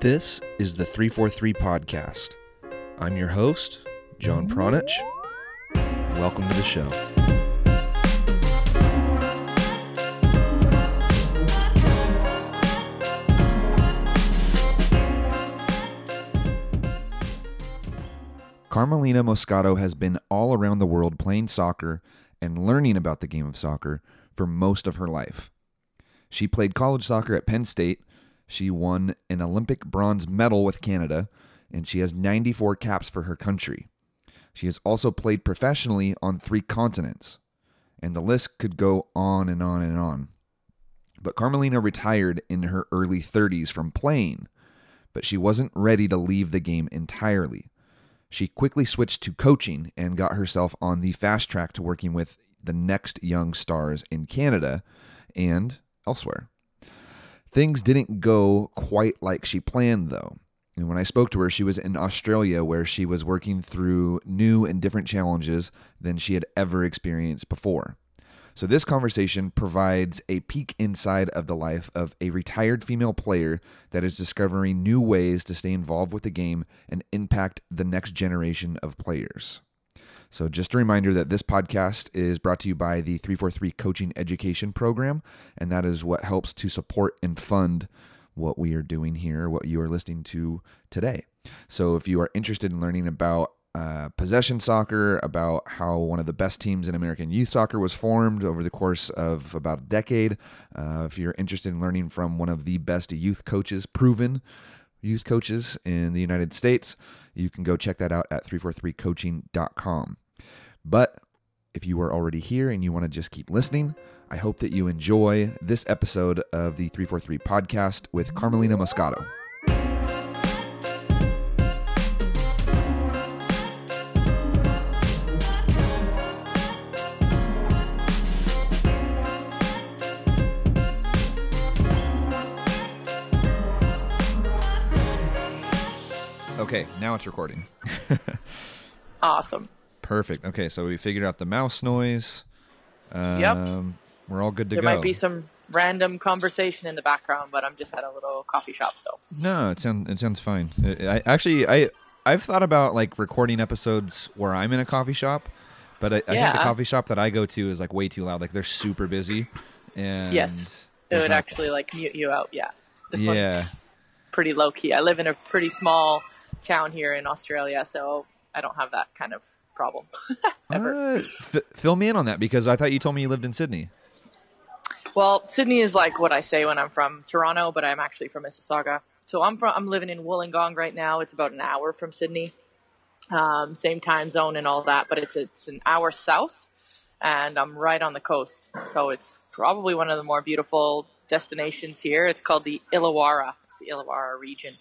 This is the 343 Podcast. I'm your host, John Pranjic. Welcome to the show. Carmelina Moscato has been all around the world playing soccer and learning about the game of soccer for most of her life. She played college soccer at Penn State. She won an Olympic bronze medal with Canada, and she has 94 caps for her country. She has also played professionally on three continents, and the list could go on and on and on. But Carmelina retired in her early 30s from playing, but she wasn't ready to leave the game entirely. She quickly switched to coaching and got herself on the fast track to working with the next young stars in Canada and elsewhere. Things didn't go quite like she planned, though. And when I spoke to her, she was in Australia where she was working through new and different challenges than she had ever experienced before. So, this conversation provides a peek inside of the life of a retired female player that is discovering new ways to stay involved with the game and impact the next generation of players. So, just a reminder that this podcast is brought to you by the 343 Coaching Education Program, and that is what helps to support and fund what we are doing here, what you are listening to today. So, if you are interested in learning about uh, possession soccer, about how one of the best teams in American youth soccer was formed over the course of about a decade. Uh, if you're interested in learning from one of the best youth coaches, proven youth coaches in the United States, you can go check that out at 343coaching.com. But if you are already here and you want to just keep listening, I hope that you enjoy this episode of the 343 podcast with Carmelina Moscato. Okay, now it's recording. Awesome. Perfect. Okay, so we figured out the mouse noise. Um, Yep. We're all good to There go. There might be some random conversation in the background, but I'm just at a little coffee shop, so No, it sounds it sounds fine. I, I actually I I've thought about like recording episodes where I'm in a coffee shop, but I, I think the coffee shop that I go to is like way too loud. Like they're super busy, and Yes. it would not- actually like mute you out. Yeah. This Yeah. one's pretty low key. I live in a pretty small town here in Australia, so I don't have that kind of problem. ever. Uh, f- fill me in on that because I thought you told me you lived in Sydney. Well, Sydney is like what I say when I'm from Toronto, but I'm actually from Mississauga. So I'm from I'm living in Wollongong right now. It's about an hour from Sydney. Um, same time zone and all that, but it's it's an hour south, and I'm right on the coast. So it's probably one of the more beautiful destinations here. It's called the Illawarra. It's the Illawarra region.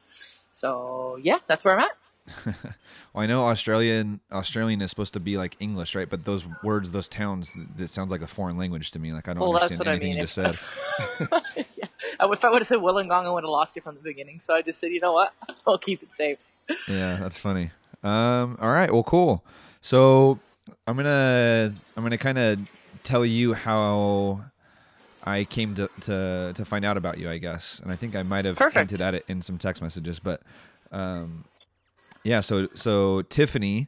So yeah, that's where I'm at. Well, I know Australian Australian is supposed to be like English, right? But those words, those towns, it sounds like a foreign language to me. Like I don't Well, understand what I anything mean. you just said. yeah. If I would have said Wollongong, I would have lost you from the beginning. So I just said, you know what? I'll keep it safe. yeah, that's funny. Um, all right, well, cool. So I'm gonna I'm gonna kind of tell you how I came to, to to find out about you, I guess, and I think I might have Perfect. hinted at it in some text messages, but um, yeah. So so Tiffany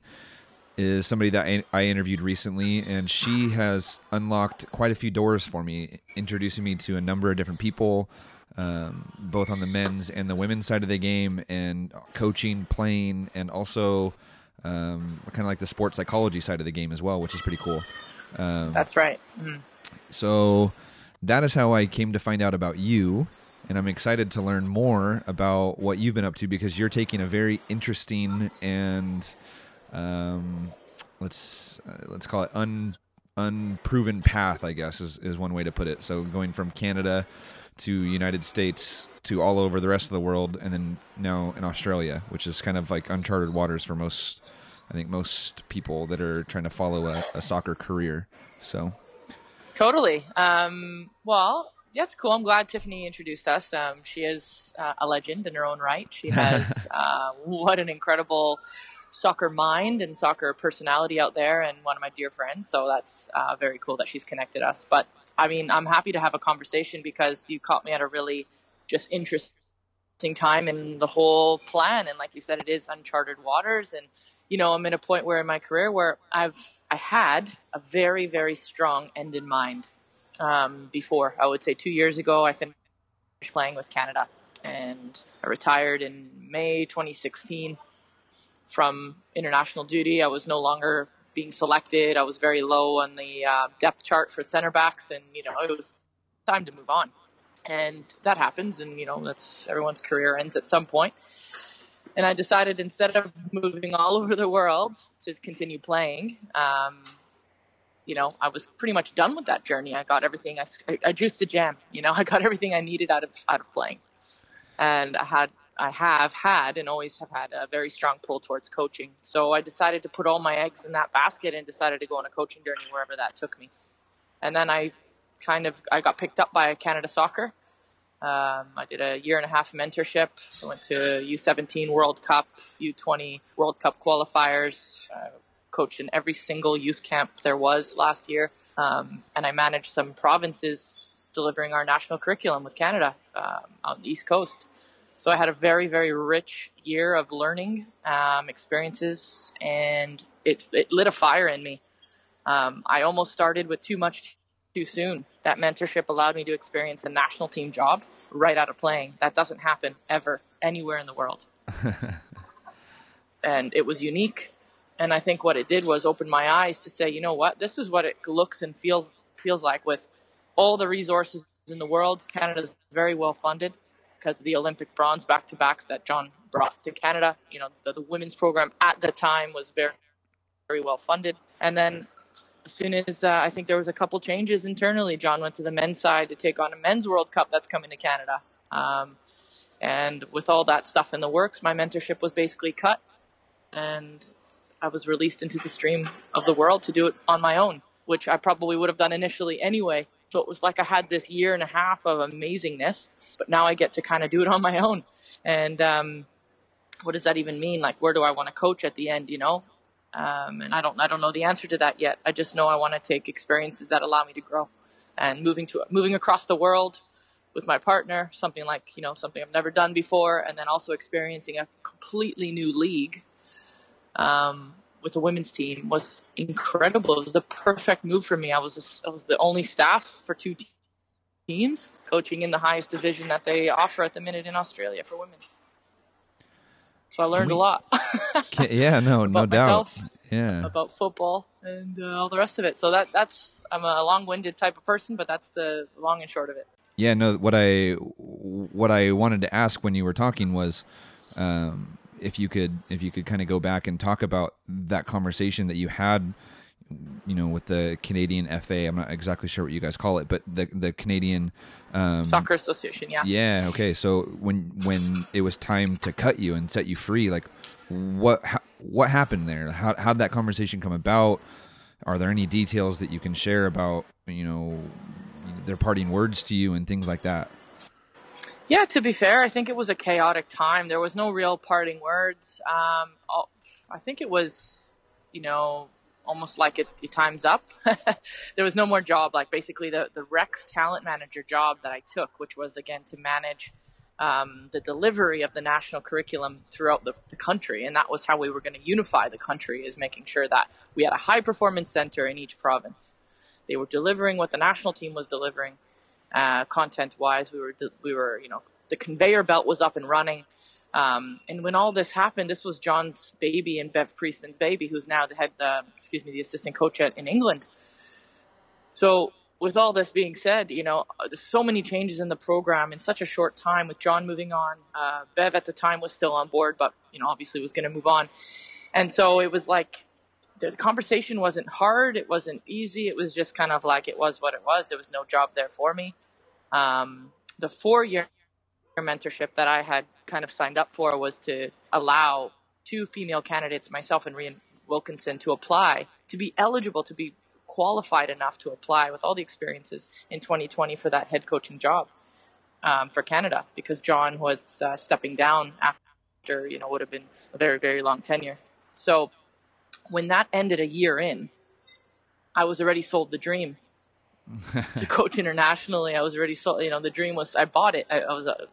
is somebody that I, I interviewed recently, and she has unlocked quite a few doors for me, introducing me to a number of different people, um, both on the men's and the women's side of the game, and coaching, playing, and also um, kind of like the sports psychology side of the game as well, which is pretty cool. Um, That's right. Mm. so that is how I came to find out about you. And I'm excited to learn more about what you've been up to because you're taking a very interesting and um, let's uh, let's call it un unproven path. I guess is, is one way to put it. So going from Canada to United States to all over the rest of the world, and then now in Australia, which is kind of like uncharted waters for most. I think most people that are trying to follow a, a soccer career. So Totally. Um, well, that's cool. I'm glad Tiffany introduced us. Um, she is uh, a legend in her own right. She has uh, what an incredible soccer mind and soccer personality out there, and one of my dear friends. So that's uh, very cool that she's connected us. But I mean, I'm happy to have a conversation because you caught me at a really just interesting time in the whole plan. And like you said, it is uncharted waters. And you know, I'm in a point where in my career where I've I had a very very strong end in mind. Um, before I would say two years ago, I finished playing with Canada, and I retired in May 2016 from international duty. I was no longer being selected. I was very low on the uh, depth chart for center backs, and you know it was time to move on. And that happens, and you know that's everyone's career ends at some point. And I decided instead of moving all over the world to continue playing, um, you know, I was pretty much done with that journey. I got everything. I, I juiced the jam. You know, I got everything I needed out of out of playing, and I had I have had and always have had a very strong pull towards coaching. So I decided to put all my eggs in that basket and decided to go on a coaching journey wherever that took me. And then I kind of I got picked up by Canada Soccer. Um, I did a year and a half mentorship. I went to U17 World Cup, U20 World Cup qualifiers. I coached in every single youth camp there was last year, um, and I managed some provinces delivering our national curriculum with Canada um, on the East Coast. So I had a very, very rich year of learning um, experiences, and it, it lit a fire in me. Um, I almost started with too much too soon. That mentorship allowed me to experience a national team job right out of playing. That doesn't happen ever anywhere in the world. and it was unique. And I think what it did was open my eyes to say, you know what, this is what it looks and feels feels like with all the resources in the world. Canada's very well funded because of the Olympic bronze back to backs that John brought to Canada. You know, the, the women's program at the time was very, very well funded. And then as soon as uh, I think there was a couple changes internally, John went to the men's side to take on a men's World Cup that's coming to Canada. Um, and with all that stuff in the works, my mentorship was basically cut, and I was released into the stream of the world to do it on my own, which I probably would have done initially anyway. So it was like I had this year and a half of amazingness, but now I get to kind of do it on my own. And um, what does that even mean? Like, where do I want to coach at the end? You know, um, and I don't I don't know the answer to that yet. I just know I want to take experiences that allow me to grow, and moving to moving across the world with my partner, something like you know something I've never done before, and then also experiencing a completely new league. Um, with a women's team was incredible. It was the perfect move for me. I was I was the only staff for two teams coaching in the highest division that they offer at the minute in Australia for women. So I learned we, a lot. yeah, no, no doubt. Yeah, about football and uh, all the rest of it. So that that's I'm a long-winded type of person, but that's the long and short of it. Yeah, no. What I what I wanted to ask when you were talking was, um, if you could if you could kind of go back and talk about that conversation that you had you know with the Canadian FA I'm not exactly sure what you guys call it but the the Canadian um, soccer association yeah yeah okay so when when it was time to cut you and set you free like what how, what happened there how how did that conversation come about are there any details that you can share about you know their parting words to you and things like that yeah, to be fair, I think it was a chaotic time. There was no real parting words. Um, I think it was, you know, almost like it, it time's up. there was no more job. Like basically the, the Rex talent manager job that I took, which was again to manage um, the delivery of the national curriculum throughout the, the country. And that was how we were going to unify the country is making sure that we had a high performance center in each province. They were delivering what the national team was delivering uh, content wise. We were we were you know the conveyor belt was up and running. Um, and when all this happened, this was John's baby and Bev Priestman's baby, who's now the head, uh, excuse me, the assistant coach at, in England. So with all this being said, you know, uh, there's so many changes in the program in such a short time. With John moving on, uh, Bev at the time was still on board, but you know, obviously was going to move on, and so it was like the conversation wasn't hard, it wasn't easy. It was just kind of like it was what it was. There was no job there for me. Um, the four year mentorship that I had kind of signed up for was to allow two female candidates, myself and Rhian Wilkinson, to apply, to be eligible, to be qualified enough to apply with all the experiences in 2020 for that head coaching job um, for Canada because John was uh, stepping down after, you know, would have been a very, very long tenure. So when that ended a year in, I was already sold the dream to coach internationally. I was already sold. You know, the dream was I bought it. I, I was, uh,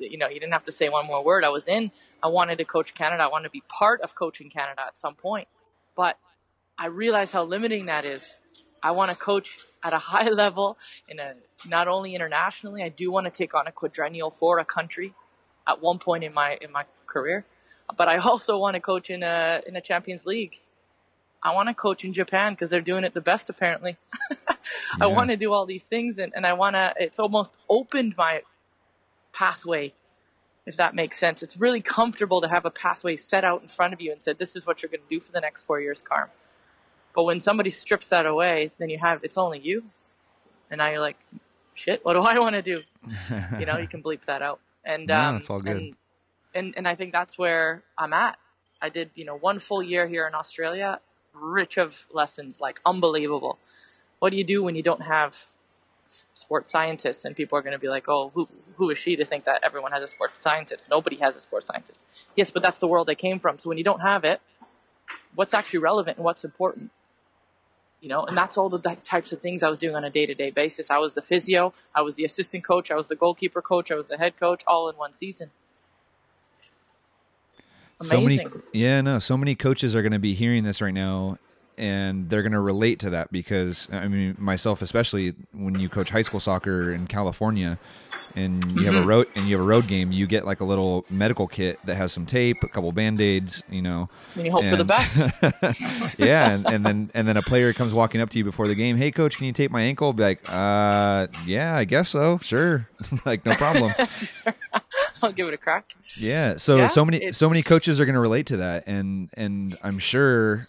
you know, he didn't have to say one more word. I was in. I wanted to coach Canada. I wanted to be part of coaching Canada at some point. But I realized how limiting that is. I want to coach at a high level in a not only internationally. I do want to take on a quadrennial for a country at one point in my in my career, but I also want to coach in a in a Champions League. I want to coach in Japan because they're doing it the best apparently. I want to do all these things and, and I want to, it's almost opened my pathway, if that makes sense. It's really comfortable to have a pathway set out in front of you and said, this is what you're going to do for the next four years, Carm. But when somebody strips that away, then you have, it's only you. And now you're like, shit, what do I want to do? You know, you can bleep that out. And, No, um, it's all good. And, and, and I think that's where I'm at. I did, you know, one full year here in Australia, rich of lessons, like unbelievable. What do you do when you don't have sports scientists and people are going to be like, oh, who, who is she to think that everyone has a sports scientist? Nobody has a sports scientist. Yes, but that's the world they came from. So when you don't have it, what's actually relevant and what's important? You know, and that's all the types of things I was doing on a day to day basis. I was the physio, I was the assistant coach, I was the goalkeeper coach, I was the head coach, all in one season. so many Amazing. yeah no so many coaches are going to be hearing this right now and they're going to relate to that because i mean myself especially when you coach high school soccer in california and you have a Mm-hmm. road and you have a road game you get like a little medical kit that has some tape a couple band-aids you know And you hope for the best yeah and, and then and then a player comes walking up to you before the game hey coach can you tape my ankle be like uh yeah i guess so sure like no problem I'll give it a crack. yeah. So Yeah, so many so many coaches are going to relate to that, and and I'm sure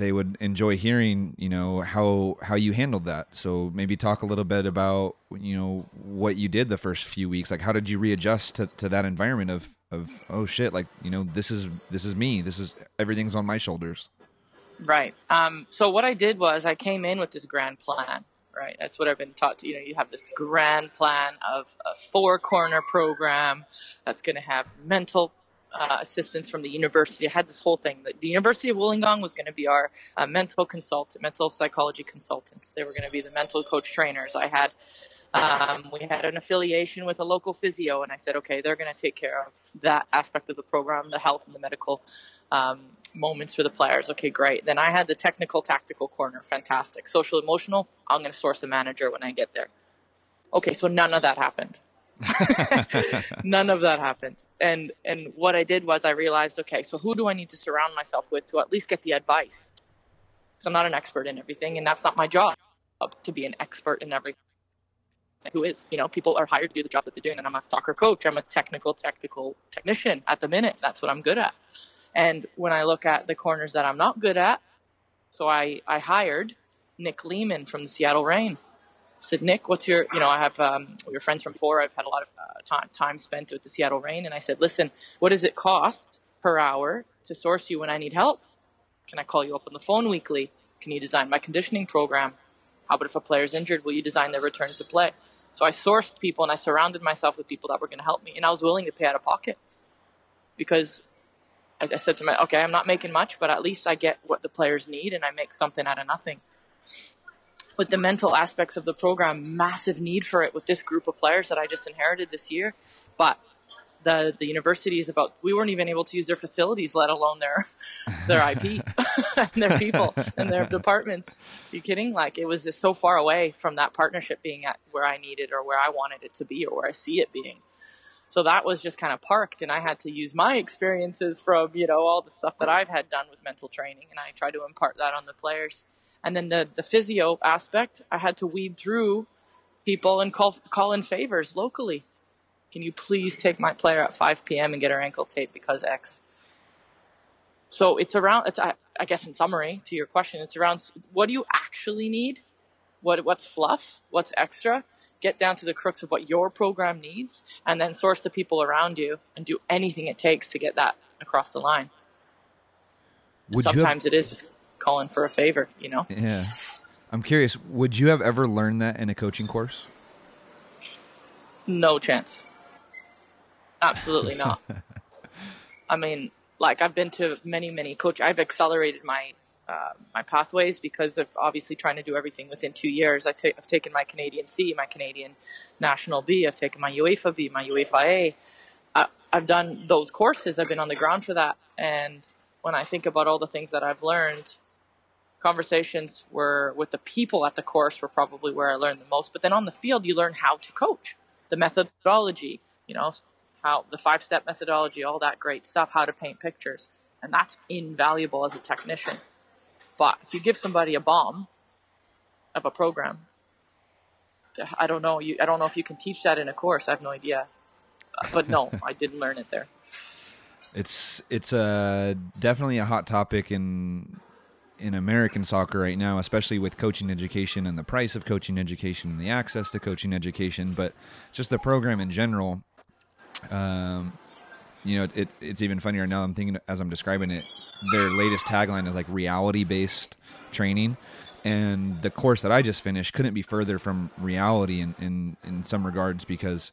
they would enjoy hearing you know how how you handled that. So maybe talk a little bit about you know what you did the first few weeks. Like how did you readjust to, to that environment of of oh shit like you know this is this is me this is everything's on my shoulders. Right. Um, so what I did was I came in with this grand plan. Right. That's what I've been taught. To, you know, you have this grand plan of a four corner program that's going to have mental uh, assistance from the university. I had this whole thing that the University of Wollongong was going to be our uh, mental consultant, mental psychology consultants. They were going to be the mental coach trainers. I had um, we had an affiliation with a local physio, and I said, okay, they're going to take care of that aspect of the program, the health and the medical um, moments for the players. Okay, great. Then I had the technical, tactical corner. Fantastic. Social, emotional. I'm going to source a manager when I get there. Okay, so none of that happened. none of that happened. And and what I did was I realized, okay, so who do I need to surround myself with to at least get the advice? Because I'm not an expert in everything, and that's not my job to be an expert in everything. Who is? You know, people are hired to do the job that they're doing, and I'm a soccer coach. I'm a technical, technical technician at the minute. That's what I'm good at. And when I look at the corners that I'm not good at, so I, I hired Nick Lehman from the Seattle Reign. Said, Nick, what's your, you know, I have, um, were friends from before. I've had a lot of uh, time, time spent with the Seattle Reign. And I said, listen, what does it cost per hour to source you when I need help? Can I call you up on the phone weekly? Can you design my conditioning program? How about if a player's injured? Will you design their return to play? So I sourced people and I surrounded myself with people that were going to help me. And I was willing to pay out of pocket because I, I said to my, okay, I'm not making much, but at least I get what the players need and I make something out of nothing. But the mental aspects of the program, massive need for it with this group of players that I just inherited this year. But the the university is about we weren't even able to use their facilities, let alone their their IP and their people and their departments. Are you kidding? Like it was just so far away from that partnership being at where I needed or where I wanted it to be or where I see it being. So that was just kind of parked, and I had to use my experiences from you know all the stuff that I've had done with mental training, and I try to impart that on the players. And then the the physio aspect, I had to weed through people and call call in favors locally. Can you please take my player at 5 p.m. and get her ankle taped because X? So it's around. It's I, I guess in summary to your question, it's around what do you actually need, what what's fluff, what's extra. Get down to the crux of what your program needs, and then source the people around you and do anything it takes to get that across the line. Would you have, Sometimes it is just calling for a favor, you know. yeah. I'm curious, would you have ever learned that in a coaching course? No chance. Absolutely not. I mean, like I've been to many, many coach. I've accelerated my uh, my pathways because of obviously trying to do everything within two years. i t- I've taken my Canadian C, my Canadian National B, I've taken my UEFA B, my UEFA A. Uh, I've done those courses. I've been on the ground for that. And when I think about all the things that I've learned, conversations were with the people at the course were probably where I learned the most. But then on the field, you learn how to coach, the methodology, you know, how the five step methodology, all that great stuff, how to paint pictures. And that's invaluable as a technician. But if you give somebody a bomb of a program, I don't know. You, I don't know if you can teach that in a course. I have no idea. But no, I didn't learn it there. It's it's a definitely a hot topic in in American soccer right now, especially with coaching education and the price of coaching education and the access to coaching education, but just the program in general. Um, you know, it, it's even funnier now. I'm thinking as I'm describing it, their latest tagline is like reality based training. And the course that I just finished couldn't be further from reality in, in, in some regards because,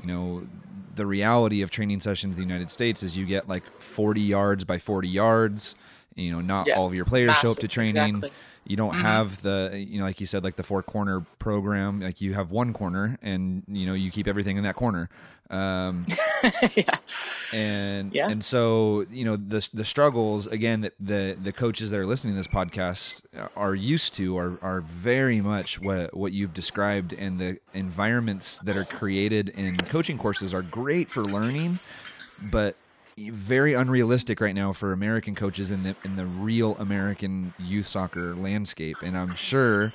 you know, the reality of training sessions in the United States is you get like 40 yards by 40 yards. You know, not Yeah. all of your players show up to training. exactly. You don't Mhm. have the, you know, like you said, like the four corner program. Like you have one corner, and you know you keep everything in that corner. Um, yeah. and Yeah. and so you know the the struggles again that the the coaches that are listening to this podcast are used to are are very much what what you've described and the environments that are created in coaching courses are great for learning but very unrealistic right now for American coaches in the in the real American youth soccer landscape and I'm sure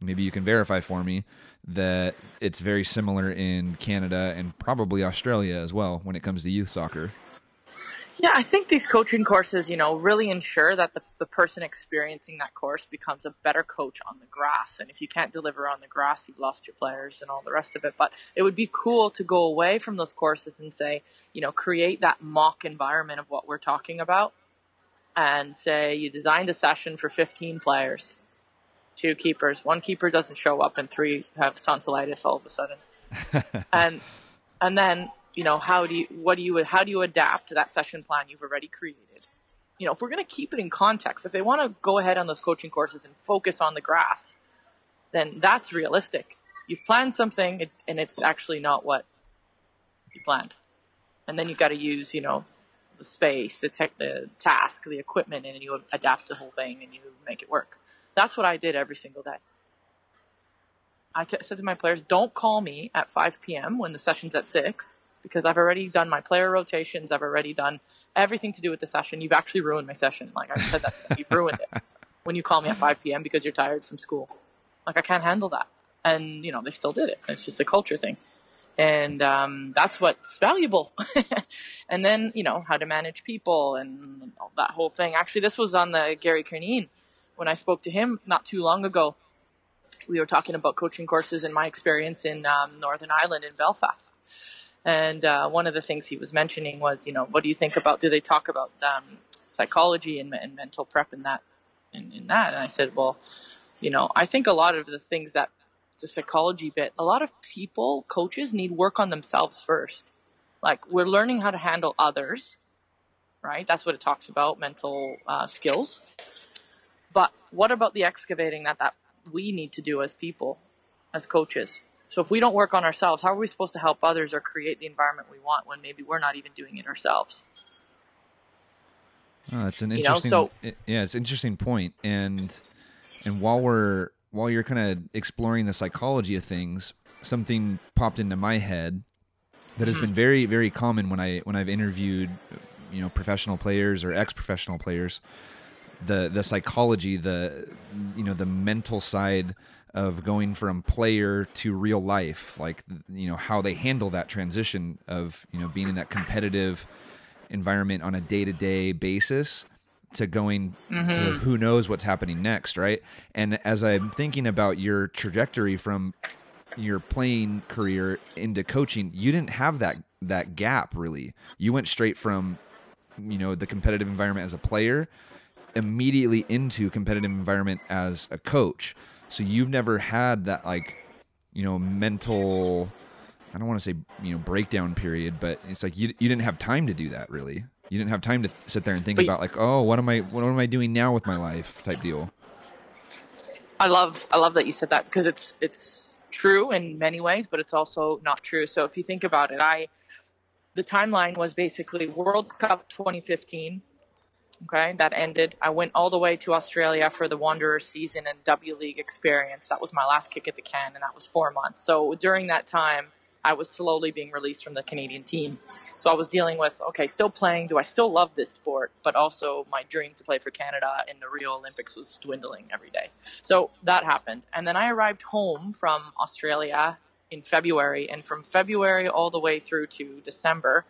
maybe you can verify for me that it's very similar in Canada and probably Australia as well when it comes to youth soccer. Yeah, I think these coaching courses, you know, really ensure that the, the person experiencing that course becomes a better coach on the grass. And if you can't deliver on the grass, you've lost your players and all the rest of it. But it would be cool to go away from those courses and say, you know, create that mock environment of what we're talking about and say you designed a session for 15 players, two keepers, one keeper doesn't show up and three have tonsillitis all of a sudden and and then you know how do you what do you how do you adapt to that session plan you've already created? You know if we're going to keep it in context if they want to go ahead on those coaching courses and focus on the grass then that's realistic. You've planned something and it's actually not what you planned. And then you've got to use you know the space the tech the task the equipment and you adapt the whole thing and you make it work. That's what i did every single day. I t- said to my players, don't call me at 5 p.m. when the session's at 6 because I've already done my player rotations. I've already done everything to do with the session. You've actually ruined my session. Like I said, that. You've ruined it when you call me at 5 p.m. because you're tired from school. Like I can't handle that. And, you know, they still did it. It's just a culture thing. And um, that's what's valuable. and then, you know, how to manage people and that whole thing. Actually, this was on the Gary Curneen when I spoke to him not too long ago we were talking about coaching courses and my experience in um, Northern Ireland in Belfast. And uh, one of the things he was mentioning was, you know, what do you think about? Do they talk about um, psychology and, and mental prep in that? In that, and I said, well, you know, I think a lot of the things that the psychology bit, a lot of people, coaches, need work on themselves first. Like we're learning how to handle others, right? That's what it talks about, mental uh, skills. But what about the excavating that that we need to do as people, as coaches. So if we don't work on ourselves, how are we supposed to help others or create the environment we want when maybe we're not even doing it ourselves? Oh, that's an You know, interesting. so- yeah, it's an interesting point. And and while we're while you're kind of exploring the psychology of things, something popped into my head that has Mhm. been very very common when I when I've interviewed you know professional players or ex professional players. The the psychology, the you know the mental side of going from player to real life, like you know how they handle that transition of you know being in that competitive environment on a day to day basis to going to mm-hmm. who knows what's happening next, right? And as I'm thinking about your trajectory from your playing career into coaching, you didn't have that that gap really. You went straight from you know the competitive environment as a player immediately into competitive environment as a coach. So you've never had that like you know mental I don't want to say you know breakdown period, but it's like you you didn't have time to do that really. You didn't have time to sit there and think But- about like, oh, what am I what am I doing now with my life type deal. I love I love that you said that because it's it's true in many ways, but it's also not true. So if you think about it, I the timeline was basically World Cup 2015. Okay, that ended. I went all the way to Australia for the Wanderer season and W League experience. That was my last kick at the can, and that was four months. So during that time, I was slowly being released from the Canadian team. So I was dealing with okay, still playing. Do I still love this sport? But also, my dream to play for Canada in the Rio Olympics was dwindling every day. So that happened. And then I arrived home from Australia in February. And from February all the way through to December,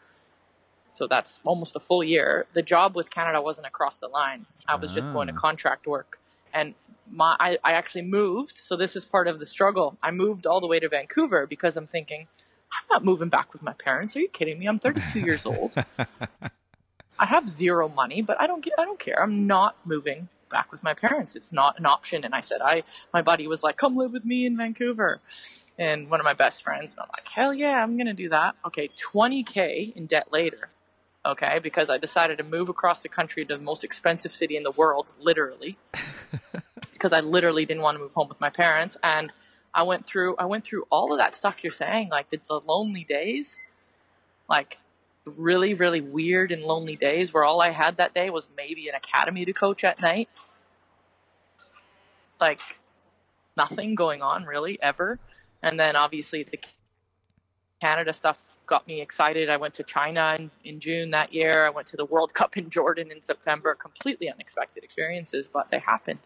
so that's almost a full year, the job with Canada wasn't across the line. I was just going to Ah. contract work. And my, I, I actually moved. So this is part of the struggle. I moved all the way to Vancouver because I'm thinking, I'm not moving back with my parents. Are you kidding me? I'm 32 years old. I have zero money, but I don't get, I don't care. I'm not moving back with my parents. It's not an option. And I said, I, my buddy was like, come live with me in Vancouver. And one of my best friends, and I'm like, hell yeah, I'm going to do that. Okay. 20K in debt later. Okay. Because I decided to move across the country to the most expensive city in the world, literally, because I literally didn't want to move home with my parents. And I went through, I went through all of that stuff you're saying, like the, the lonely days, like really, really weird and lonely days where all I had that day was maybe an academy to coach at night. Like nothing going on really ever. And then obviously the Canada stuff got me excited. I went to China in, in June that year. I went to the World Cup in Jordan in September. Completely unexpected experiences, but they happened.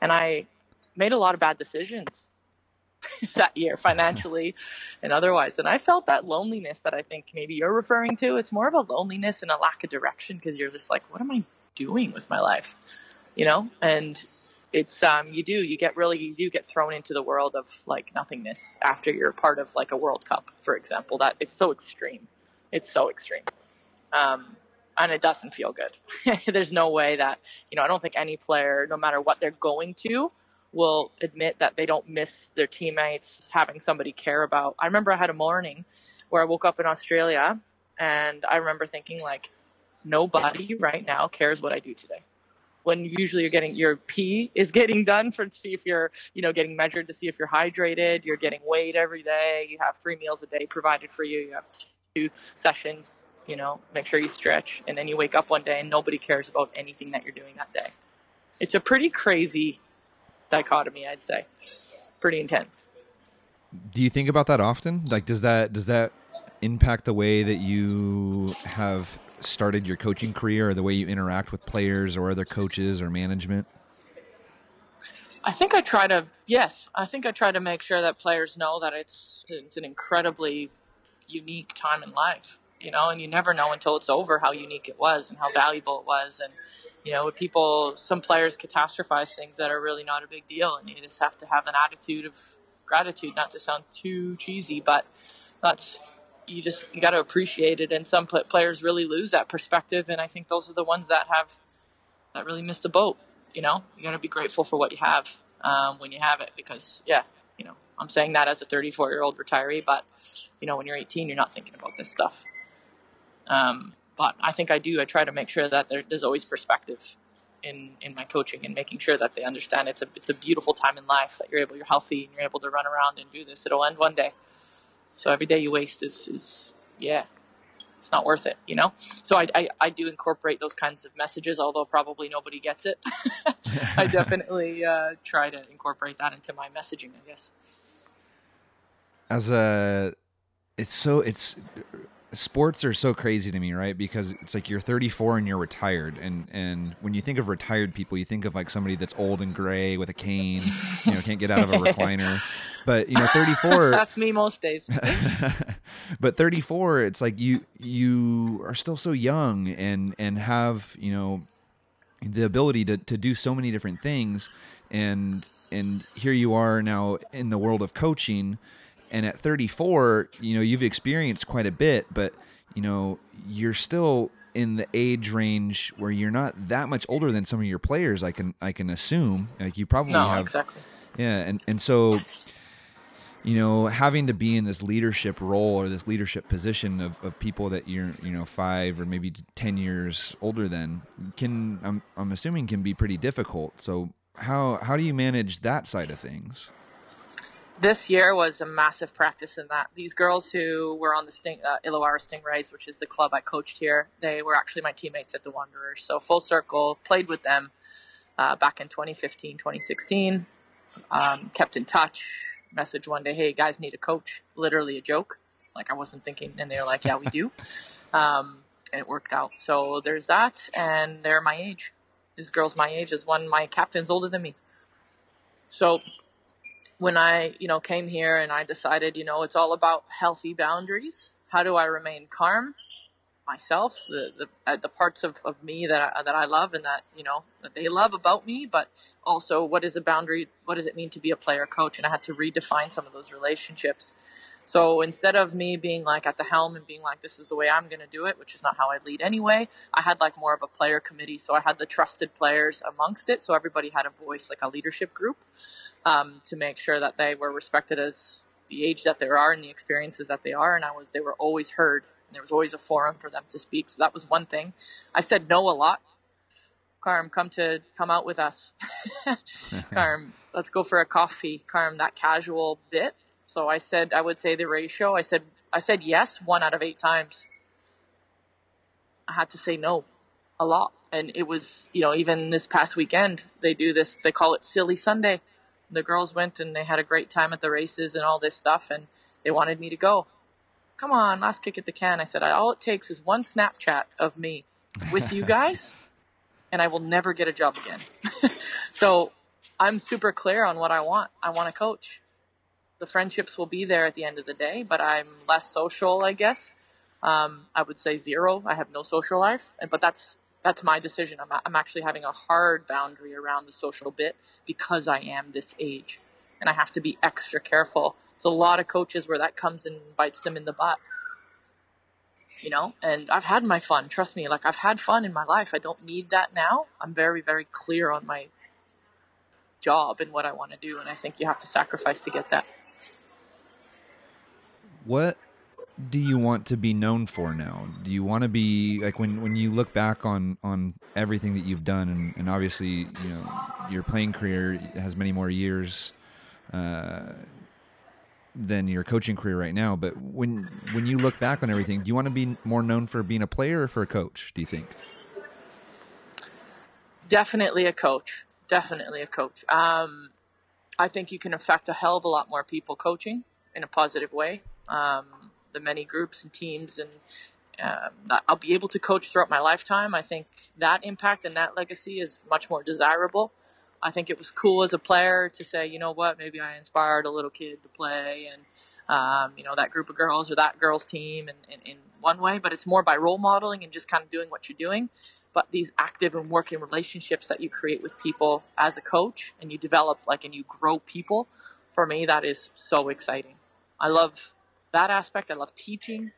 And I made a lot of bad decisions that year financially and otherwise. And I felt that loneliness that I think maybe you're referring to. It's more of a loneliness and a lack of direction because you're just like, what am I doing with my life? You know? And it's um you do you get really you do get thrown into the world of like nothingness after you're part of like a World Cup, for example. That it's so extreme. It's so extreme. Um and it doesn't feel good. There's no way that, you know, I don't think any player, no matter what they're going to, will admit that they don't miss their teammates, having somebody care about. I remember I had a morning where I woke up in Australia and I remember thinking like nobody right now cares what I do today. When usually you're getting your pee is getting done for see if you're, you know, getting measured to see if you're hydrated, you're getting weighed every day, you have three meals a day provided for you, you have two sessions, you know, make sure you stretch and then you wake up one day and nobody cares about anything that you're doing that day. It's a pretty crazy dichotomy, I'd say. Pretty intense. Do you think about that often? Like, does that does that impact the way that you have started your coaching career, or the way you interact with players or other coaches or management? I think I try to, yes, I think I try to make sure that players know that it's it's an incredibly unique time in life, you know, and you never know until it's over how unique it was and how valuable it was. And, you know, with people, some players catastrophize things that are really not a big deal, and you just have to have an attitude of gratitude, not to sound too cheesy, but that's you just you got to appreciate it. And some pl- players really lose that perspective, and I think those are the ones that have that really miss the boat. You know, you got to be grateful for what you have um, when you have it, because yeah, you know, I'm saying that as a 34 year old retiree, but you know, when you're 18, you're not thinking about this stuff. Um, but I think I do. I try to make sure that there, there's always perspective in in my coaching and making sure that they understand it's a it's a beautiful time in life that you're able, you're healthy, and you're able to run around and do this. It'll end one day. So every day you waste is is yeah, it's not worth it, you know. So I I, I do incorporate those kinds of messages, although probably nobody gets it. I definitely uh, try to incorporate that into my messaging. I guess. As a, it's so it's sports are so crazy to me, right? Because it's like you're 34 and you're retired, and and when you think of retired people, you think of like somebody that's old and gray with a cane, you know, can't get out of a recliner. But you know, 34. That's me most days. but 34 it's like you you are still so young and and have you know the ability to, to do so many different things and and here you are now in the world of coaching and at 34 you know you've experienced quite a bit but you know you're still in the age range where you're not that much older than some of your players i can i can assume like you probably no, have exactly. yeah, and and so you know, having to be in this leadership role or this leadership position of, of people that you're, you know, five or maybe 10 years older than can, I'm, I'm assuming can be pretty difficult. So how, how do you manage that side of things? This year was a massive practice in that. These girls who were on the Sting, uh, Illawarra Stingrays, which is the club I coached here, they were actually my teammates at the Wanderers. So full circle, played with them uh, back in 2015, 2016, um, kept in touch, message one day, hey, guys need a coach. Literally a joke. Like I wasn't thinking. And they're like, yeah, we do. Um, and it worked out. So there's that. And they're my age. This girl's my age. Is one, my captain's older than me. So when I, you know, came here and I decided, you know, it's all about healthy boundaries. How do I remain calm? myself, the the, uh, the parts of, of me that I, that I love and that you know that they love about me, but also what is a boundary? What does it mean to be a player coach? And I had to redefine some of those relationships. So instead of me being like at the helm and being like, this is the way I'm going to do it, which is not how I lead anyway, I had like more of a player committee. So I had the trusted players amongst it. So everybody had a voice, like a leadership group, um, to make sure that they were respected as the age that they are and the experiences that they are. And I was, they were always heard there was always a forum for them to speak. So that was one thing. I said no a lot. Carm, come to come out with us. Carm, let's go for a coffee. Carm, that casual bit. So I said I would say the ratio. I said I said yes one out of eight times. I had to say no a lot. And it was, you know, even this past weekend, they do this, they call it Silly Sunday. The girls went and they had a great time at the races and all this stuff, and they wanted me to go come on, last kick at the can. I said, all it takes is one Snapchat of me with you guys, and I will never get a job again. so I'm super clear on what I want. I want to coach. The friendships will be there at the end of the day, but I'm less social, I guess. Um, I would say zero. I have no social life, but that's that's my decision. I'm, I'm actually having a hard boundary around the social bit because I am this age, and I have to be extra careful so a lot of coaches where that comes and bites them in the butt. You know, and I've had my fun. Trust me, like I've had fun in my life. I don't need that now. I'm very, very clear on my job and what I want to do, and I think you have to sacrifice to get that. What do you want to be known for now? Do you want to be like when when you look back on on everything that you've done, and, and obviously you know your playing career has many more years. Uh, than your coaching career right now. But when when you look back on everything, do you want to be more known for being a player or for a coach? Do you think? Definitely a coach. Definitely a coach. Um, I think you can affect a hell of a lot more people coaching in a positive way. Um, the many groups and teams and um, I'll be able to coach throughout my lifetime. I think that impact and that legacy is much more desirable I think it was cool as a player to say, you know what, maybe I inspired a little kid to play and, um, you know, that group of girls or that girls team in, in, in, one way, but it's more by role modeling and just kind of doing what you're doing. But these active and working relationships that you create with people as a coach and you develop like and you grow people, for me, that is so exciting. I love that aspect. I love teaching.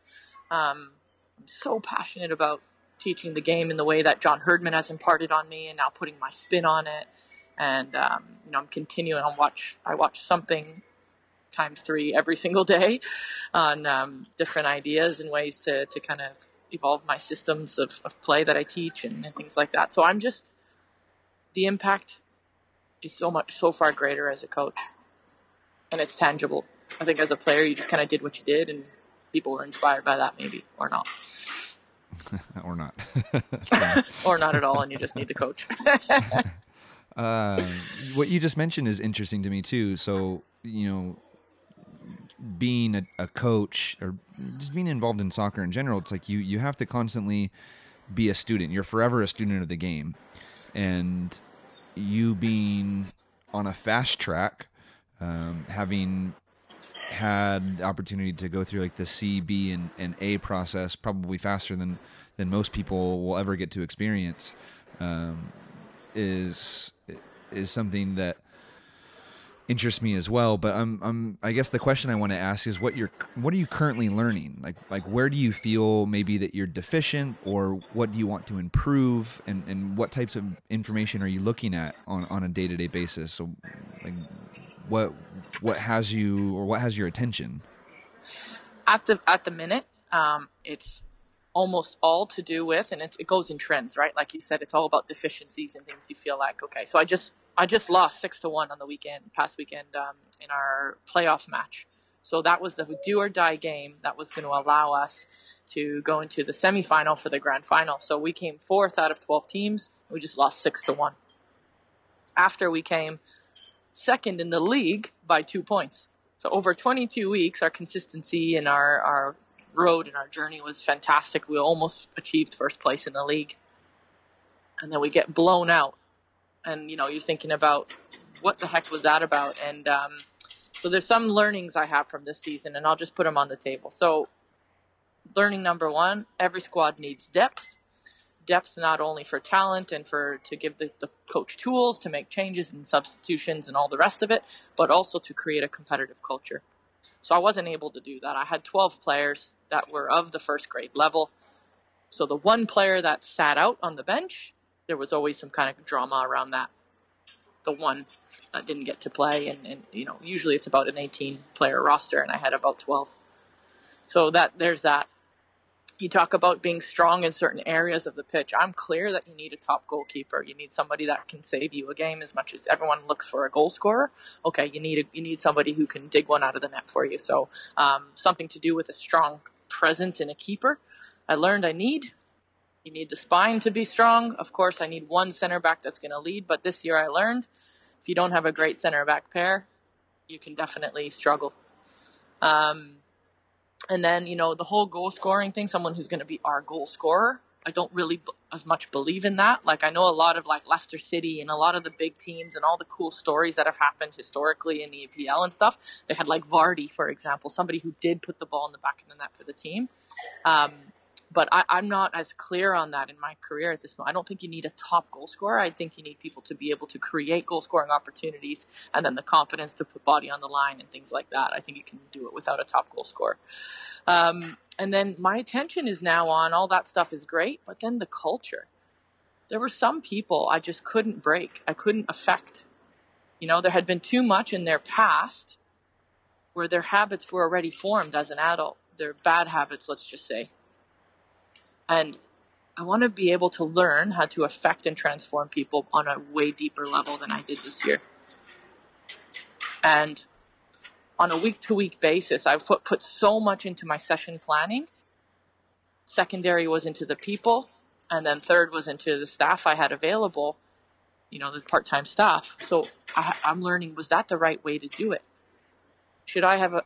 Um, I'm so passionate about teaching the game in the way that John Herdman has imparted on me and now putting my spin on it and um, you know I'm continuing on watch. I watch something times three every single day on um, different ideas and ways to to kind of evolve my systems of, of play that I teach and, and things like that. So I'm just the impact is so much so far greater as a coach, and it's tangible. I think as a player, you just kind of did what you did, and people were inspired by that, maybe or not. or not. or not at all, and you just need the coach. Uh, what you just mentioned is interesting to me too. So you know, being a, a, coach or just being involved in soccer in general, it's like you you have to constantly be a student. You're forever a student of the game, and you being on a fast track, um, having had the opportunity to go through like the C, B, and, and A process probably faster than than most people will ever get to experience. Um, is is something that interests me as well. But I'm, I'm, I guess the question I want to ask is what you're, what are you currently learning? Like, like where do you feel maybe that you're deficient, or what do you want to improve, and and what types of information are you looking at on on a day to day basis? So, like, what what has you or what has your attention? At the at the minute, um, it's almost all to do with, and it goes in trends, right? Like you said, it's all about deficiencies and things you feel like. Okay, so I just I just lost six to one on the weekend, past weekend, um, in our playoff match. So that was the do or die game that was going to allow us to go into the semifinal for the grand final. So we came fourth out of 12 teams. We just lost six to one. After we came second in the league by two points. So over 22 weeks, our consistency and our, our road and our journey was fantastic. We almost achieved first place in the league. And then we get blown out. And, you know, you're thinking about what the heck was that about? And um, so there's some learnings I have from this season, and I'll just put them on the table. So, learning number one every squad needs depth. Depth not only for talent and for to give the, the coach tools to make changes and substitutions and all the rest of it, but also to create a competitive culture. So I wasn't able to do that. I had 12 players that were of the first grade level. So the one player that sat out on the bench, there was always some kind of drama around that. The one that didn't get to play, and, and you know, usually it's about an 18 player roster, and I had about 12. So that there's that you talk about being strong in certain areas of the pitch. I'm clear that you need a top goalkeeper. You need somebody that can save you a game as much as everyone looks for a goal scorer. Okay, you need a, you need somebody who can dig one out of the net for you. So um, something to do with a strong presence in a keeper. I learned I need. You need the spine to be strong. Of course, I need one center back that's going to lead. But this year, I learned if you don't have a great center back pair, you can definitely struggle. Um, and then, you know, the whole goal scoring thing, someone who's going to be our goal scorer. I don't really b- as much believe in that. Like, I know a lot of like Leicester City and a lot of the big teams and all the cool stories that have happened historically in the EPL and stuff. They had like Vardy, for example, somebody who did put the ball in the back of the net for the team. Um, but I, am not as clear on that in my career at this moment. I don't think you need a top goal scorer. I think you need people to be able to create goal scoring opportunities and then the confidence to put body on the line and things like that. I think you can do it without a top goal scorer. Um, and then my attention is now on all that stuff is great, but then the culture. There were some people I just couldn't break, I couldn't affect. You know, there had been too much in their past where their habits were already formed as an adult. Their bad habits, let's just say and I want to be able to learn how to affect and transform people on a way deeper level than I did this year. And on a week to week basis, I've put, put so much into my session planning. Secondary was into the people, and then third was into the staff I had available, you know, the part time staff. So I, I'm learning was that the right way to do it? Should I have a,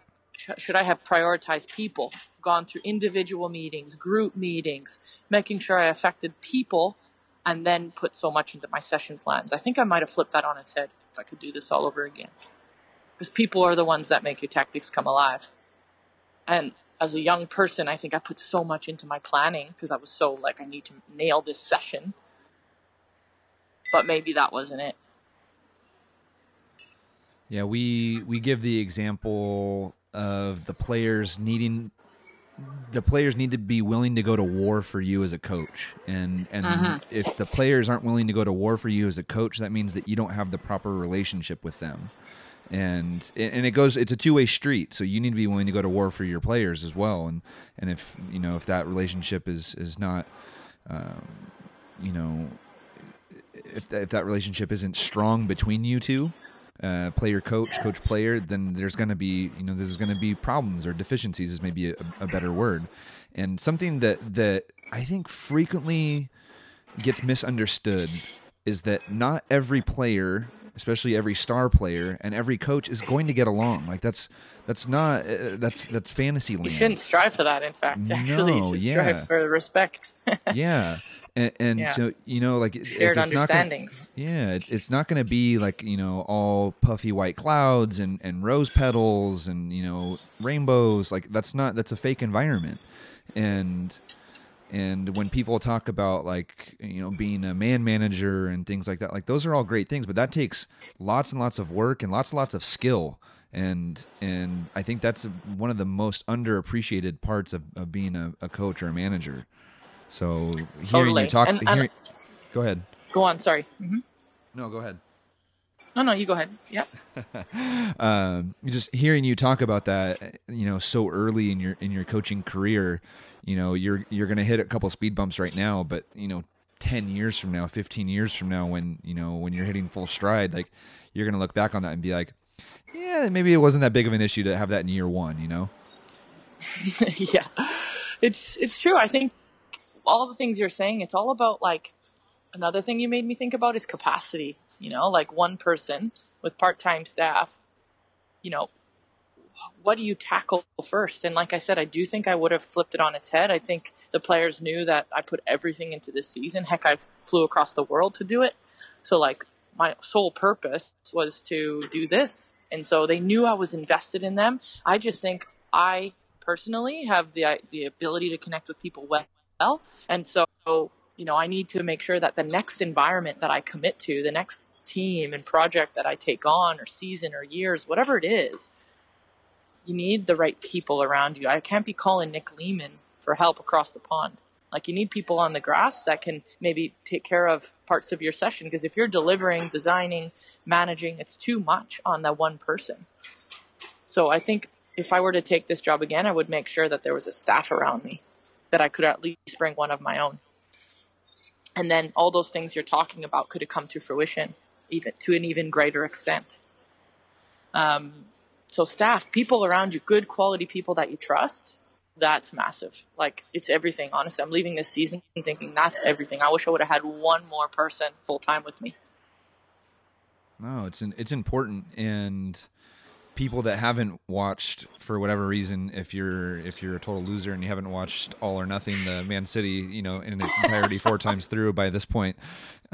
should I have prioritized people gone through individual meetings, group meetings, making sure I affected people, and then put so much into my session plans. I think I might have flipped that on its head if I could do this all over again. Because people are the ones that make your tactics come alive. And as a young person, I think I put so much into my planning because I was so like, I need to nail this session. But maybe that wasn't it. Yeah, we we give the example of the players needing the players need to be willing to go to war for you as a coach. And and uh-huh. if the players aren't willing to go to war for you as a coach that means that you don't have the proper relationship with them. And and it goes it's a two-way street so you need to be willing to go to war for your players as well. And and if you know if that relationship is is not um, you know if if that relationship isn't strong between you two uh, player coach coach player then there's going to be you know there's going to be problems or deficiencies is maybe a, a, better word. And something that that i think frequently gets misunderstood is that not every player especially every star player and every coach is going to get along. Like that's that's not uh, that's that's fantasy land. you shouldn't strive for that in fact actually. No, you should yeah. strive for respect. Yeah and, and yeah. so you know like shared it's understandings not gonna, yeah it's, it's not going to be like you know all puffy white clouds and and rose petals and you know rainbows. Like that's not that's a fake environment. And and when people talk about like you know being a man manager and things like that like those are all great things but that takes lots and lots of work and lots and lots of skill. And and i think that's one of the most underappreciated parts of, of being a, a coach or a manager so hearing totally. you talk, and, and, hearing, go ahead. Go on. Sorry. Mm-hmm. No, go ahead. No, no, you go ahead. Yep. um, just hearing you talk about that, you know, so early in your in your coaching career, you know, you're you're going to hit a couple speed bumps right now, but you know, 10 years from now, 15 years from now when, you know, when you're hitting full stride, like you're going to look back on that and be like, yeah, maybe it wasn't that big of an issue to have that in year 1, you know? yeah. It's it's true. I think all the things you're saying, it's all about like another thing you made me think about is capacity you know, like one person with part time staff, you know, what do you tackle first? And like I said, I do think I would have flipped it on its head. I think the players knew that I put everything into this season. Heck, I flew across the world to do it. So, like, my sole purpose was to do this. And so they knew I was invested in them. I just think I personally have the, the ability to connect with people well. And so you know, I need to make sure that the next environment that I commit to, the next team and project that I take on, or season, or years, whatever it is, you need the right people around you. I can't be calling Nick Lehman for help across the pond. Like you need people on the grass that can maybe take care of parts of your session because if you're delivering, designing, managing, it's too much on that one person. So I think if I were to take this job again, I would make sure that there was a staff around me that I could at least bring one of my own. And then all those things you're talking about could have come to fruition even to an even greater extent. Um, so staff people around you good quality people that you trust that's massive. Like it's everything honestly. I'm leaving this season thinking that's everything. I wish i would have had one more person full time with me. No it's it's important and people that haven't watched for whatever reason if you're if you're a total loser and you haven't watched all or nothing the man city you know in its entirety four times through by this point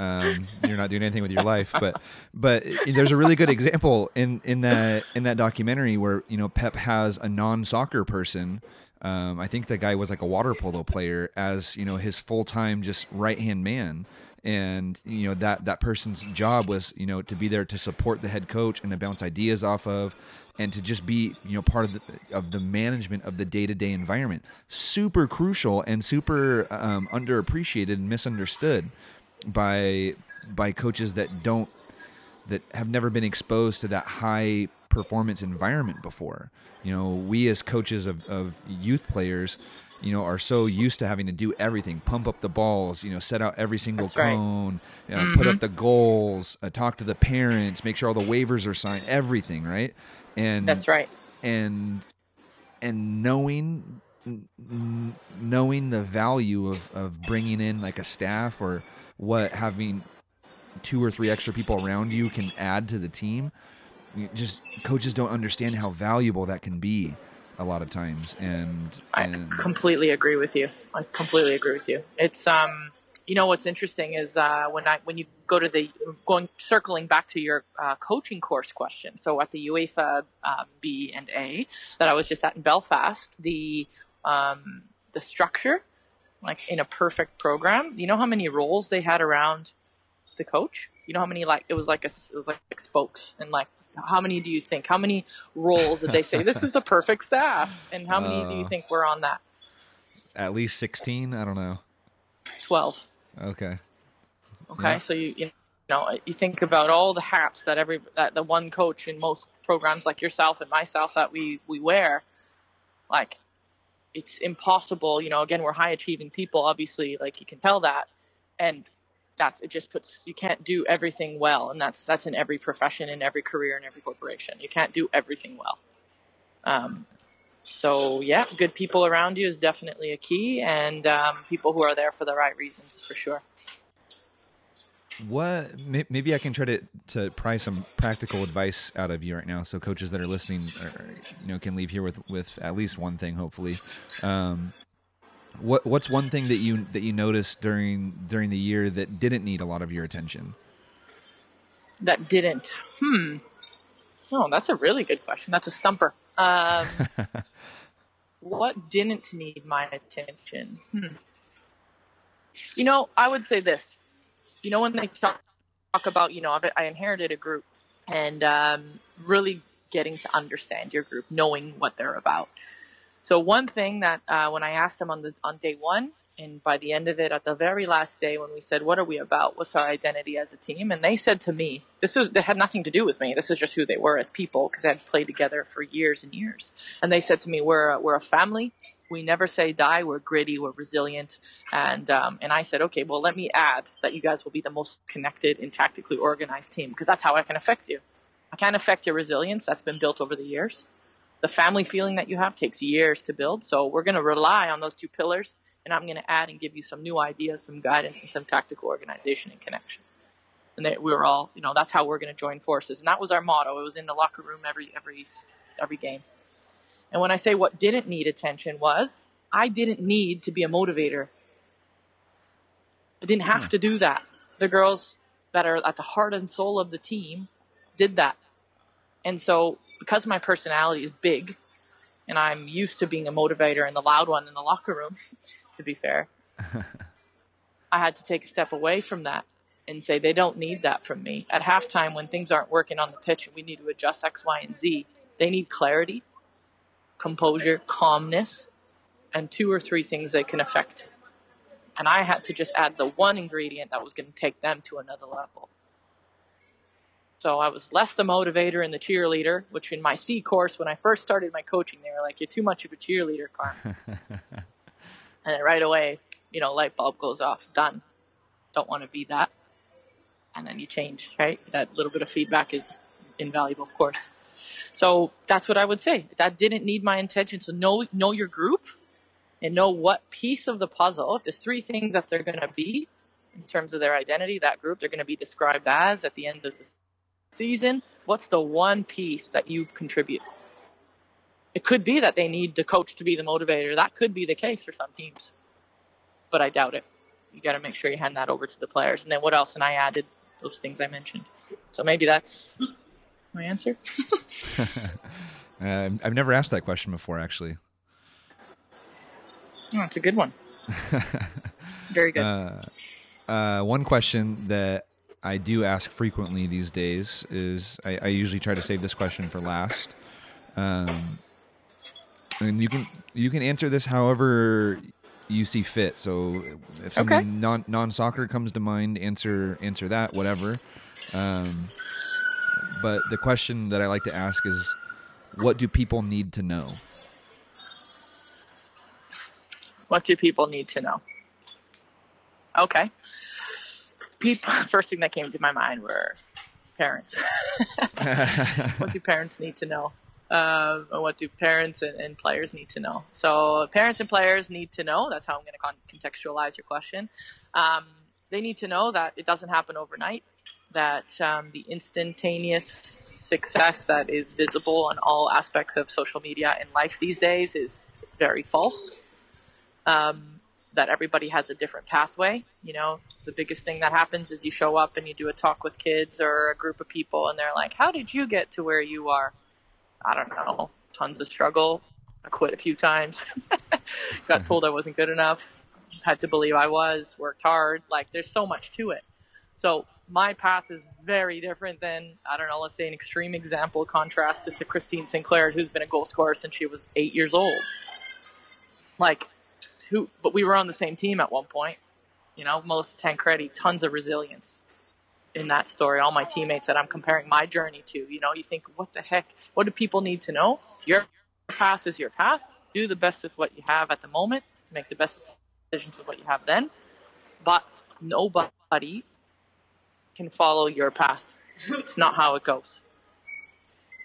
um, you're not doing anything with your life. But but there's a really good example in in that in that documentary where you know pep has a non-soccer person. Um, i think the guy was like a water polo player as you know his full-time just right-hand man and you know that that person's job was you know to be there to support the head coach and to bounce ideas off of and to just be you know part of the of the management of the day-to-day environment. Super crucial and super um, underappreciated and misunderstood by by coaches that don't that have never been exposed to that high performance environment before. You know we as coaches of, of youth players you know, are so used to having to do everything, pump up the balls, you know, set out every single That's cone, right. you know, mm-hmm. put up mm-hmm. the goals, uh, talk to the parents, make sure all the waivers are signed, everything, right? And That's right. And and knowing knowing the value of of bringing in like a staff or what having two or three extra people around you can add to the team. Just coaches don't understand how valuable that can be a lot of times and, and, I completely agree with you. I completely agree with you. It's um you know what's interesting is uh, when I when you go to the going circling back to your uh, coaching course question. So at the UEFA uh, B and A that I was just at in Belfast, the um, the structure, like in a perfect program, you know how many roles they had around the coach. You know how many like it was like a it was like spokes and like how many do you think? How many roles did they say this is the perfect staff? And how many uh, do you uh, think were on that? At least sixteen. I don't know. Twelve. Okay. Okay, yeah. so you you know you think about all the hats that every that the one coach in most programs like yourself and myself that we we wear, like it's impossible. You know, again, we're high achieving people. Obviously, like you can tell that, and that's it just puts you can't do everything well and that's that's in every profession in every career in every corporation. You can't do everything well. Um, so yeah good people around you is definitely a key and um, people who are there for the right reasons for sure. What maybe i can try to to pry some practical advice out of you right now so coaches that are listening are, you know can leave here with with at least one thing hopefully. Um, what what's one thing that you that you noticed during during the year that didn't need a lot of your attention? That didn't. Hmm. Oh, that's a really good question. That's a stumper. Um, what didn't need my attention? Hmm. You know, I would say this. You know, when they talk, talk about, you know, I inherited a group and um, really getting to understand your group, knowing what they're about. So one thing that uh, when I asked them on the on day one And by the end of it, at the very last day, when we said, "What are we about? What's our identity as a team?" and they said to me, "This was they had nothing to do with me. This is just who they were as people because they had played together for years and years." And they said to me, "We're we're a family. We never say die. We're gritty. We're resilient." And um, and I said, "Okay, well, let me add that you guys will be the most connected and tactically organized team because that's how I can affect you. I can't affect your resilience. That's been built over the years." The family feeling that you have takes years to build. So we're going to rely on those two pillars, and I'm going to add and give you some new ideas, some guidance, and some tactical organization and connection. And they, we were all, you know, that's how we're going to join forces, and that was our motto. It was in the locker room every every every game. And when I say what didn't need attention was, I didn't need to be a motivator. I didn't have hmm. to do that. The girls that are at the heart and soul of the team did that. And so because my personality is big and I'm used to being a motivator and the loud one in the locker room, to be fair, I had to take a step away from that and say they don't need that from me. At halftime, when things aren't working on the pitch and we need to adjust X, Y, and Z, they need clarity, composure, calmness, and two or three things they can affect. And I had to just add the one ingredient that was going to take them to another level. So I was less the motivator and the cheerleader, which in my C course, when I first started my coaching, they were like, you're too much of a cheerleader, Carm. and then right away, you know, light bulb goes off. Done. Don't want to be that. And then you change, right? That little bit of feedback is invaluable, of course. So that's what I would say. That didn't need my intention. So know know your group and know what piece of the puzzle, if there's three things that they're gonna be in terms of their identity, that group, they're gonna be described as at the end of the season, what's the one piece that you contribute? It could be that they need the coach to be the motivator. That could be the case for some teams, but I doubt it. You got to make sure you hand that over to the players. And then what else? And I added those things I mentioned. So maybe that's my answer. uh, I've never asked that question before, actually. Oh, it's a good one. Very good. Uh, uh, one question that I do ask frequently these days is I, I usually try to save this question for last. Um, and you can you can answer this however you see fit. So if something okay. non non soccer comes to mind, answer answer that whatever. Um, but the question that I like to ask is, what do people need to know? What do people need to know? Okay people first thing that came to my mind were parents. what do parents need to know? Uh, what do parents and, and, players need to know? So parents and players need to know. That's how I'm going to con- contextualize your question. Um, they need to know that it doesn't happen overnight. That um, the instantaneous success that is visible on all aspects of social media and life these days is very false. Um, that everybody has a different pathway. You know, the biggest thing that happens is you show up and you do a talk with kids or a group of people, and they're like, "How did you get to where you are?" I don't know. Tons of struggle. I quit a few times. Got told I wasn't good enough. Had to believe I was. Worked hard. Like, there's so much to it. So my path is very different than I don't know. Let's say an extreme example contrast to Christine Sinclair, who's been a goal scorer since she was eight years old. Like who, but we were on the same team at one point. You know, Melissa Tancredi, tons of resilience in that story. All my teammates that I'm comparing my journey to. You know, you think, what the heck? What do people need to know? Your path is your path. Do the best with what you have at the moment. Make the best decisions with what you have then. But nobody can follow your path. It's not how it goes.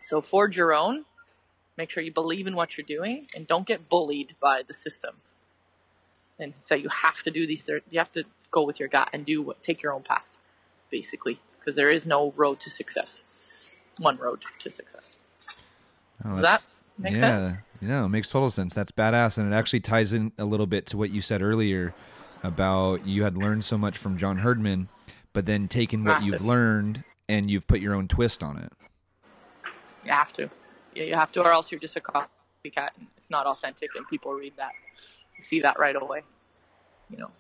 So forge your own. Make sure you believe in what you're doing and don't get bullied by the system and say you have to do these. You have to go with your gut and do what, take your own path, basically, because there is no road to success. One road to success. Oh, Does that make yeah, sense? Yeah, it makes total sense. That's badass, and it actually ties in a little bit to what you said earlier about you had learned so much from John Herdman, but then taken what Massive. you've learned and you've put your own twist on it. You have to. Yeah, you have to, or else you're just a copycat. And it's not authentic, and people read that see that right away. You know,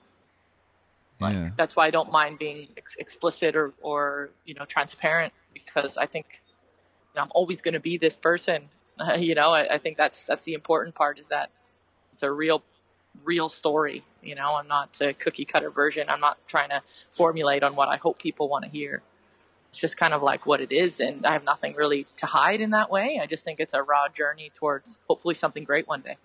like yeah. that's why I don't mind being ex- explicit or or you know transparent because I think you know, I'm always going to be this person. Uh, you know, I, I, think that's that's the important part is that it's a real real story. You know, I'm not a cookie cutter version. I'm not trying to formulate on what I hope people want to hear. It's just kind of like what it is, and I have nothing really to hide in that way. I just think it's a raw journey towards hopefully something great one day.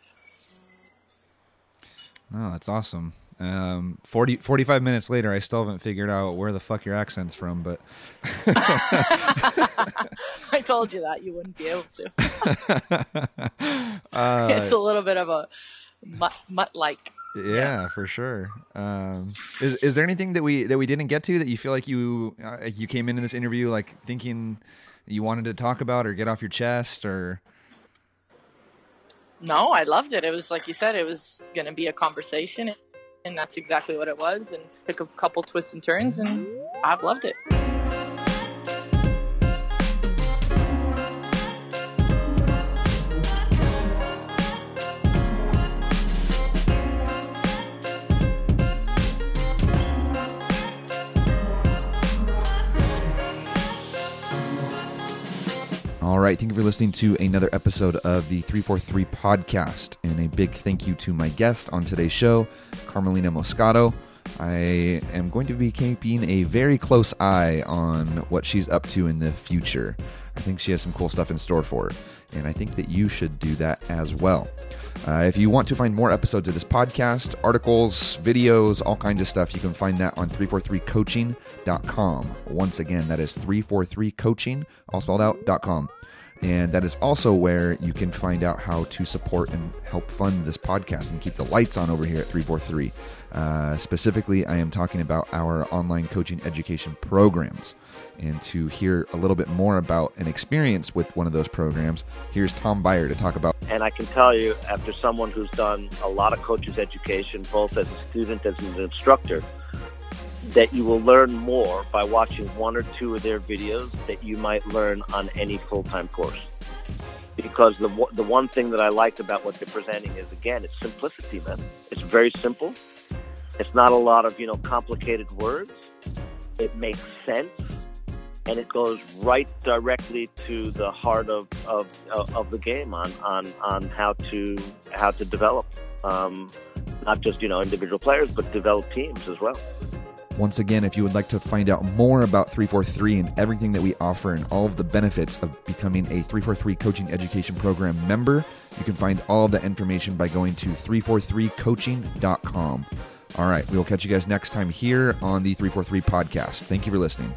Oh, that's awesome. Um, 40, 45 minutes later, I still haven't figured out where the fuck your accent's from, but I told you that you wouldn't be able to. uh, it's a little bit of a mutt, mutt like. Yeah, yeah, for sure. Um, is is there anything that we that we didn't get to that you feel like you uh, you came into this interview like thinking you wanted to talk about or get off your chest or? No, I loved it. It was like you said, it was going to be a conversation and that's exactly what it was and took a couple twists and turns and I've loved it. All right, thank you for listening to another episode of the 343 podcast. And a big thank you to my guest on today's show, Carmelina Moscato. I am going to be keeping a very close eye on what she's up to in the future. I think she has some cool stuff in store for her, and I think that you should do that as well. Uh, if you want to find more episodes of this podcast, articles, videos, all kinds of stuff, you can find that on 343coaching.com. Once again, that is 343coaching, all spelled out.com. And that is also where you can find out how to support and help fund this podcast and keep the lights on over here at 343. Uh, specifically, I am talking about our online coaching education programs. And to hear a little bit more about an experience with one of those programs, here's Tom Byer to talk about. And I can tell you, after someone who's done a lot of coaches education, both as a student as an instructor, that you will learn more by watching one or two of their videos that you might learn on any full-time course. Because the the one thing that I like about what they're presenting is again, it's simplicity, man. It's very simple. It's not a lot of you know complicated words. It makes sense, and it goes right directly to the heart of of, of the game on, on on how to how to develop um, not just you know individual players, but develop teams as well. Once again, if you would like to find out more about 343 and everything that we offer and all of the benefits of becoming a 343 Coaching Education Program member, you can find all of that information by going to 343coaching.com. All right, we will catch you guys next time here on the 343 podcast. Thank you for listening.